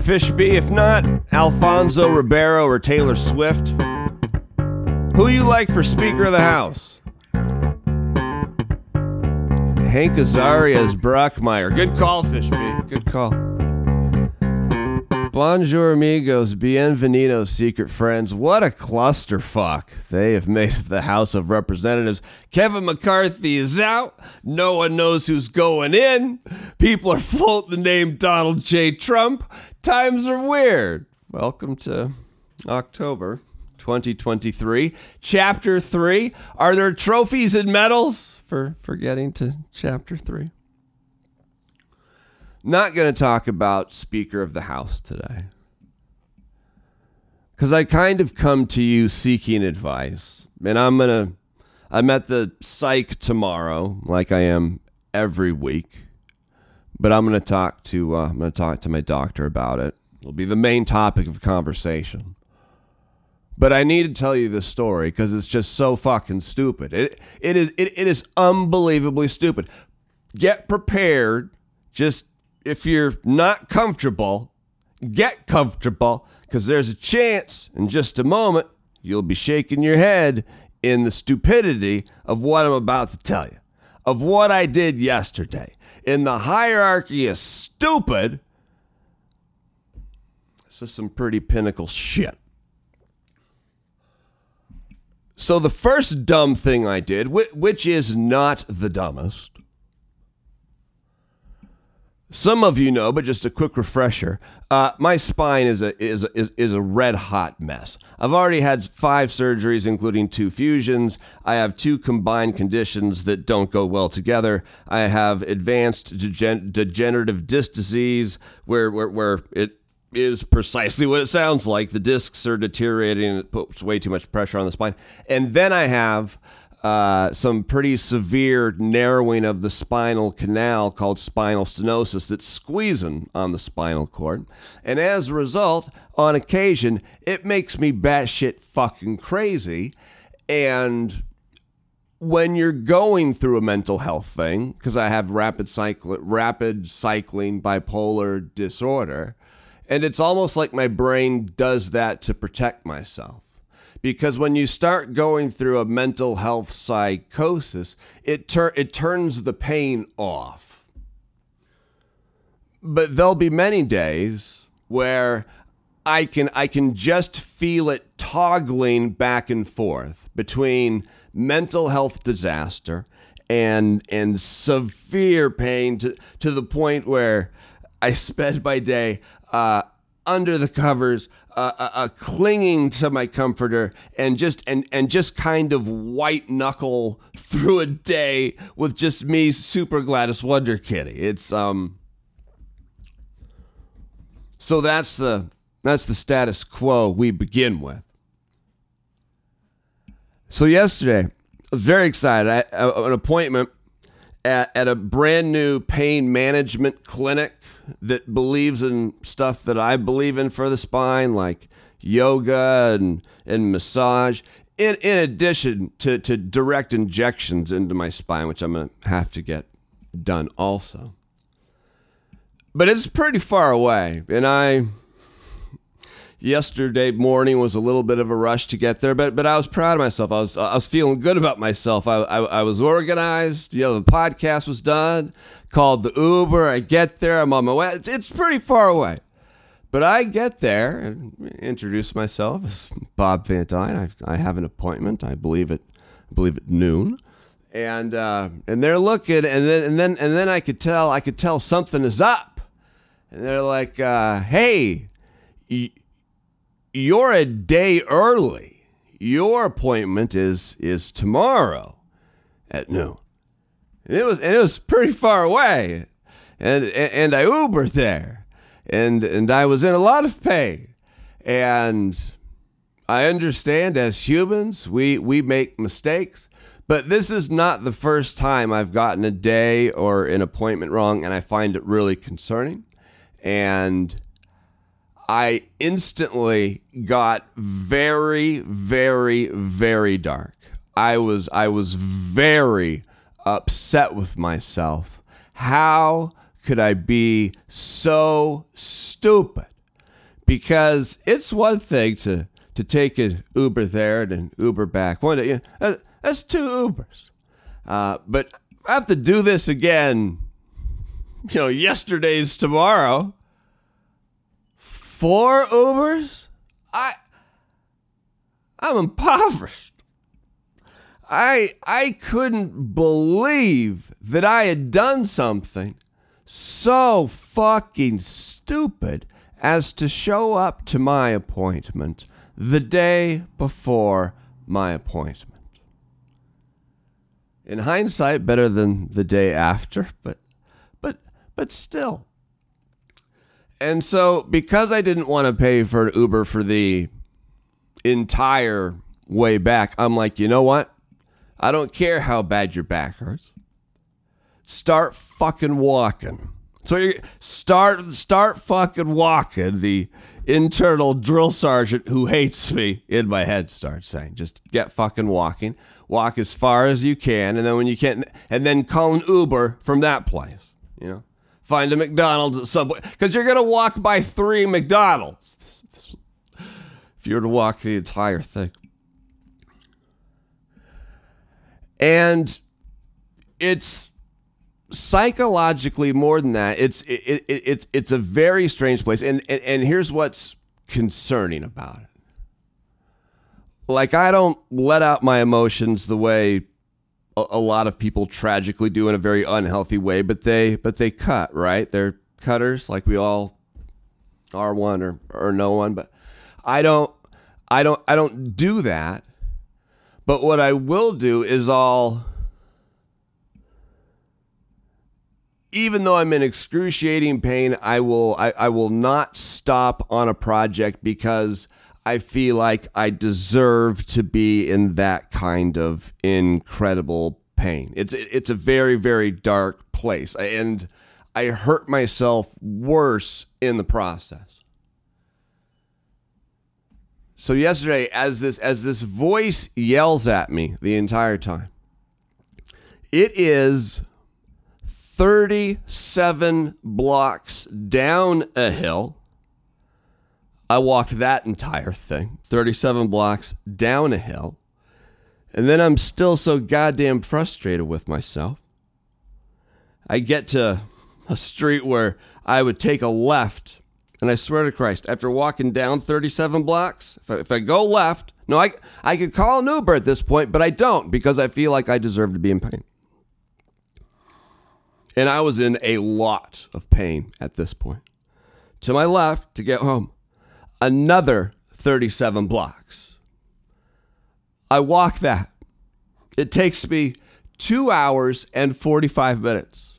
Fishby, if not Alfonso Ribeiro or Taylor Swift, who you like for Speaker of the House? Hank Azaria's Brockmire. Good call, Fishby. Good call. Bonjour, amigos. Bienvenidos, secret friends. What a clusterfuck they have made of the House of Representatives. Kevin McCarthy is out. No one knows who's going in. People are floating the name Donald J. Trump. Times are weird. Welcome to October 2023. Chapter 3. Are there trophies and medals for, for getting to Chapter 3? Not going to talk about Speaker of the House today. Because I kind of come to you seeking advice. And I'm going to, I'm at the psych tomorrow, like I am every week. But I'm going to talk to, uh, I'm going to talk to my doctor about it. It'll be the main topic of conversation. But I need to tell you this story because it's just so fucking stupid. It, it is, it, it is unbelievably stupid. Get prepared. Just if you're not comfortable, get comfortable because there's a chance in just a moment you'll be shaking your head in the stupidity of what I'm about to tell you, of what I did yesterday. In the hierarchy of stupid, this is some pretty pinnacle shit. So, the first dumb thing I did, which is not the dumbest, some of you know, but just a quick refresher. Uh, my spine is a is, is is a red hot mess. I've already had five surgeries, including two fusions. I have two combined conditions that don't go well together. I have advanced degen- degenerative disc disease, where where where it is precisely what it sounds like. The discs are deteriorating and it puts way too much pressure on the spine. And then I have uh, some pretty severe narrowing of the spinal canal called spinal stenosis that's squeezing on the spinal cord. And as a result, on occasion, it makes me batshit fucking crazy. And when you're going through a mental health thing, because I have rapid cycle, rapid cycling bipolar disorder, and it's almost like my brain does that to protect myself because when you start going through a mental health psychosis, it tur- it turns the pain off. But there'll be many days where I can I can just feel it toggling back and forth between mental health disaster and and severe pain to to the point where I spend my day uh, under the covers, uh, uh, clinging to my comforter, and just and and just kind of white knuckle through a day with just me, Super Gladys Wonder Kitty. It's um. So that's the that's the status quo we begin with. So yesterday, I was very excited. I, uh, an appointment at, at a brand new pain management clinic that believes in stuff that I believe in for the spine, like yoga and, and massage, in, in addition to, to direct injections into my spine, which I'm going to have to get done also. But it's pretty far away, and I yesterday morning was a little bit of a rush to get there, but but I was proud of myself. I was I was feeling good about myself. I I, I was organized. You know, the podcast was done. Called the Uber. I get there. I'm on my way. It's, it's pretty far away. But I get there and introduce myself as Bob Van Dyne. I, I have an appointment. I believe it. I believe at noon, and uh, and they're looking, and then and then and then I could tell. I could tell something is up, and they're like, uh, "Hey, you're a day early. Your appointment is is tomorrow at noon. And it was and it was pretty far away. And and I Ubered there. And and I was in a lot of pain. And I understand as humans we we make mistakes, but this is not the first time I've gotten a day or an appointment wrong and I find it really concerning. And I instantly got very, very, very dark. I was I was very upset with myself. How could I be so stupid? because it's one thing to to take an Uber there and an Uber back. One, you know, that's two Ubers. Uh, but I have to do this again. You know, yesterday's tomorrow. Four Ubers. I I'm impoverished. I I couldn't believe that I had done something so fucking stupid as to show up to my appointment the day before my appointment. In hindsight, better than the day after, but but but still. And so because I didn't want to pay for an Uber for the entire way back, I'm like, you know what? I don't care how bad your back hurts. Start fucking walking. So you start start fucking walking. The internal drill sergeant who hates me in my head starts saying, "Just get fucking walking. Walk as far as you can, and then when you can't, and then call an Uber from that place. You know, find a McDonald's at Subway because you're gonna walk by three McDonald's if you were to walk the entire thing. And it's psychologically more than that. It's it, it, it, it's it's a very strange place. And, and and here's what's concerning about it. Like I don't let out my emotions the way a, lot of people tragically do in a very unhealthy way, but they but they cut, right? They're cutters like we all are one or or no one, but I don't I don't I don't do that. But what I will do is I'll even though I'm in excruciating pain, I will I, I will not stop on a project because I feel like I deserve to be in that kind of incredible pain. It's it's a very very dark place and I hurt myself worse in the process. So yesterday as this as this voice yells at me the entire time. It is 37 blocks down a hill. I walked that entire thing, 37 blocks down a hill. And then I'm still so goddamn frustrated with myself. I get to a street where I would take a left. And I swear to Christ, after walking down 37 blocks, if I, if I go left, no, I, I could call an Uber at this point, but I don't because I feel like I deserve to be in pain. And I was in a lot of pain at this point. To my left to get home, another 37 blocks. I walk that. It takes me two hours and 45 minutes.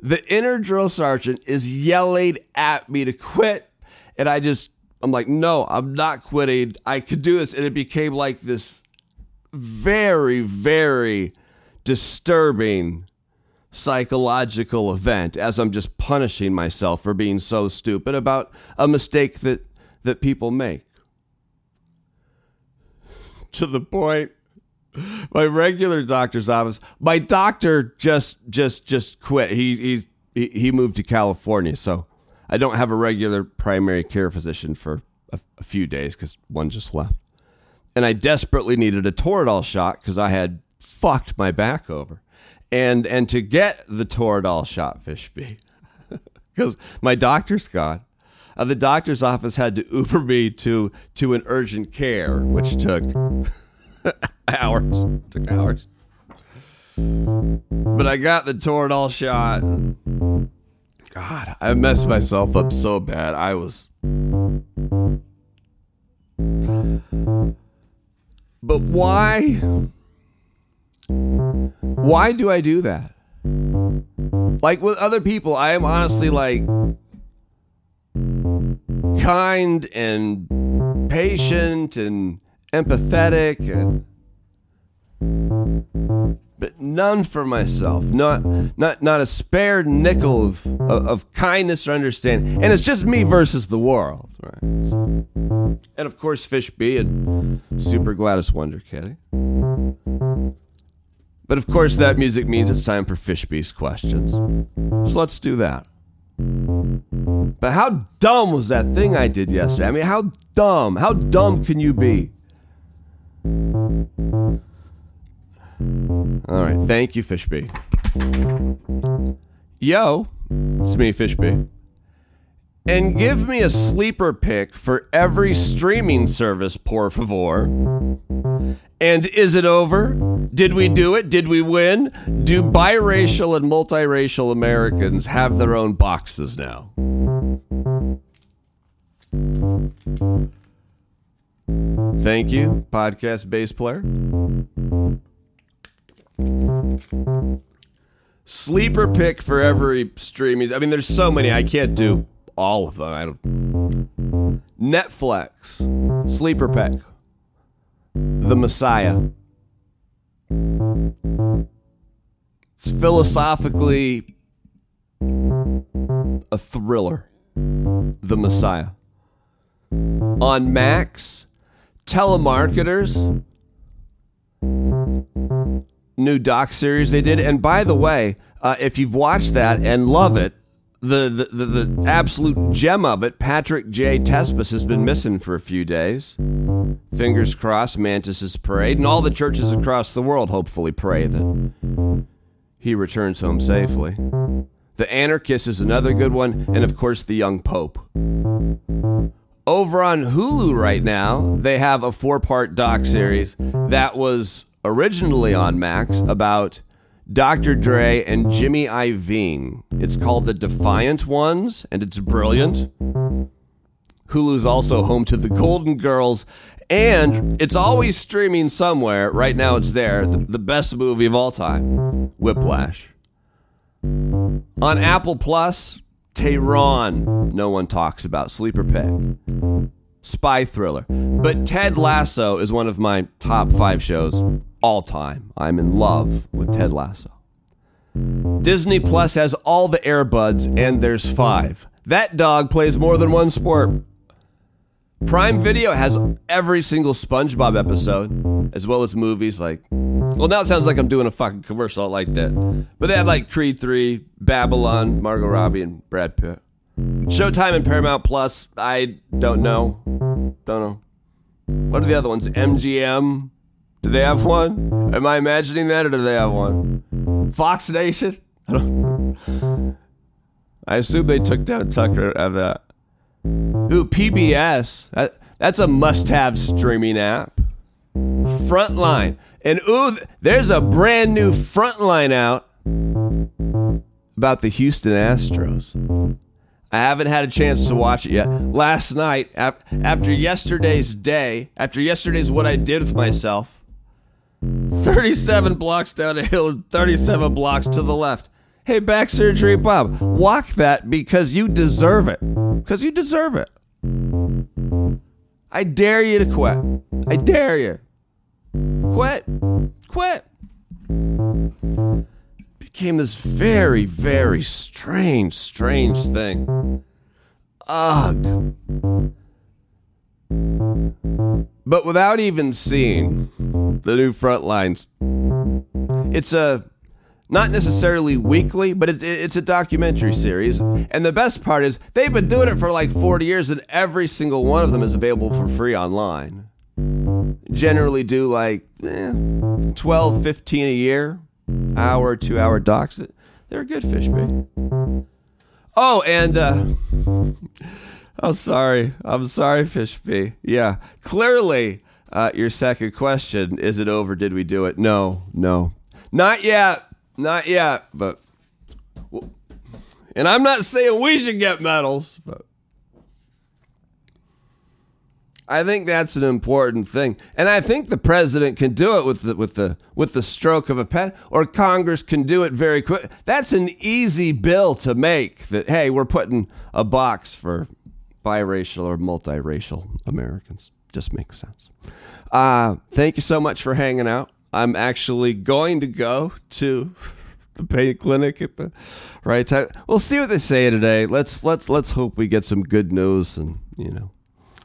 The inner drill sergeant is yelling at me to quit. And I just, I'm like, no, I'm not quitting. I could do this. And it became like this very, very disturbing psychological event as I'm just punishing myself for being so stupid about a mistake that that people make. To the point my regular doctor's office, my doctor just just just quit. He he he moved to California, so I don't have a regular primary care physician for a, a few days cuz one just left. And I desperately needed a Toradol shot cuz I had fucked my back over and and to get the Toradol shot, Fishby, because my doctor's gone. Uh, the doctor's office had to Uber me to to an urgent care, which took hours. Took hours. But I got the Toradol shot. God, I messed myself up so bad. I was. But why? Why do I do that? Like with other people, I am honestly like kind and patient and empathetic and but none for myself. Not not not a spared nickel of, of, of kindness or understanding. And it's just me versus the world. Right? And of course Fishby and Super Gladys Wonder Kitty. But of course, that music means it's time for Fishbeast questions. So let's do that. But how dumb was that thing I did yesterday? I mean, how dumb? How dumb can you be? All right. Thank you, Fishby. Yo, it's me, Fishby. And give me a sleeper pick for every streaming service, por favor. And is it over? Did we do it? Did we win? Do biracial and multiracial Americans have their own boxes now? Thank you, podcast bass player. Sleeper pick for every streaming. I mean, there's so many. I can't do all of them. I don't. Netflix. Sleeper pick. The Messiah. It's philosophically a thriller. The Messiah. On Max, telemarketers, new doc series they did. And by the way, uh, if you've watched that and love it, the, the, the, the absolute gem of it, Patrick J. Pespas, has been missing for a few days. Fingers crossed, Mantis' parade, and all the churches across the world hopefully pray that he returns home safely. The Anarchist is another good one, and of course, The Young Pope. Over on Hulu right now, they have a four part doc series that was originally on Max about Dr. Dre and Jimmy Iovine. It's called The Defiant Ones, and it's brilliant. Hulu's also home to The Golden Girls, and it's always streaming somewhere. Right now, it's there. The, the best movie of all time Whiplash. On Apple Plus, Tehran, no one talks about. Sleeper pick. Spy thriller. But Ted Lasso is one of my top five shows all time. I'm in love with Ted Lasso. Disney Plus has all the Air Buds, and there's five. That dog plays more than one sport. Prime Video has every single SpongeBob episode, as well as movies like. Mm-hmm. Well, now it sounds like I'm doing a fucking commercial like that. But they have like Creed 3, Babylon, Margot Robbie, and Brad Pitt. Showtime and Paramount Plus, I don't know. Don't know. What are the other ones? MGM? Do they have one? Am I imagining that or do they have one? Fox Nation? I don't. I assume they took down Tucker out of that. Ooh, PBS. That, that's a must have streaming app. Frontline. And ooh, there's a brand new Frontline out about the Houston Astros. I haven't had a chance to watch it yet. Last night, after yesterday's day, after yesterday's what I did with myself, 37 blocks down the hill and 37 blocks to the left. Hey, back surgery, Bob, walk that because you deserve it. Because you deserve it. I dare you to quit. I dare you. Quit. Quit. Became this very, very strange, strange thing. Ugh. But without even seeing the new front lines, it's a not necessarily weekly, but it, it's a documentary series. And the best part is they've been doing it for like 40 years, and every single one of them is available for free online. Generally, do like eh, 12, 15 a year, hour, two hour docs. They're a good fish bait. Oh, and uh, I'm sorry. I'm sorry, Fishby. Yeah, clearly, uh, your second question is it over? Did we do it? No, no, not yet. Not yet, but and I'm not saying we should get medals, but I think that's an important thing, and I think the president can do it with the with the with the stroke of a pen, or Congress can do it very quick. That's an easy bill to make. That hey, we're putting a box for biracial or multiracial Americans. Just makes sense. Uh, thank you so much for hanging out. I'm actually going to go to the pain clinic at the right time. We'll see what they say today. Let's let's let's hope we get some good news and you know.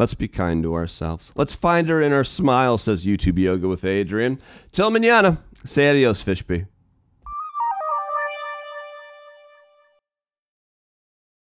Let's be kind to ourselves. Let's find her in our smile, says YouTube Yoga with Adriene. Till mañana. Say adios, Fishby.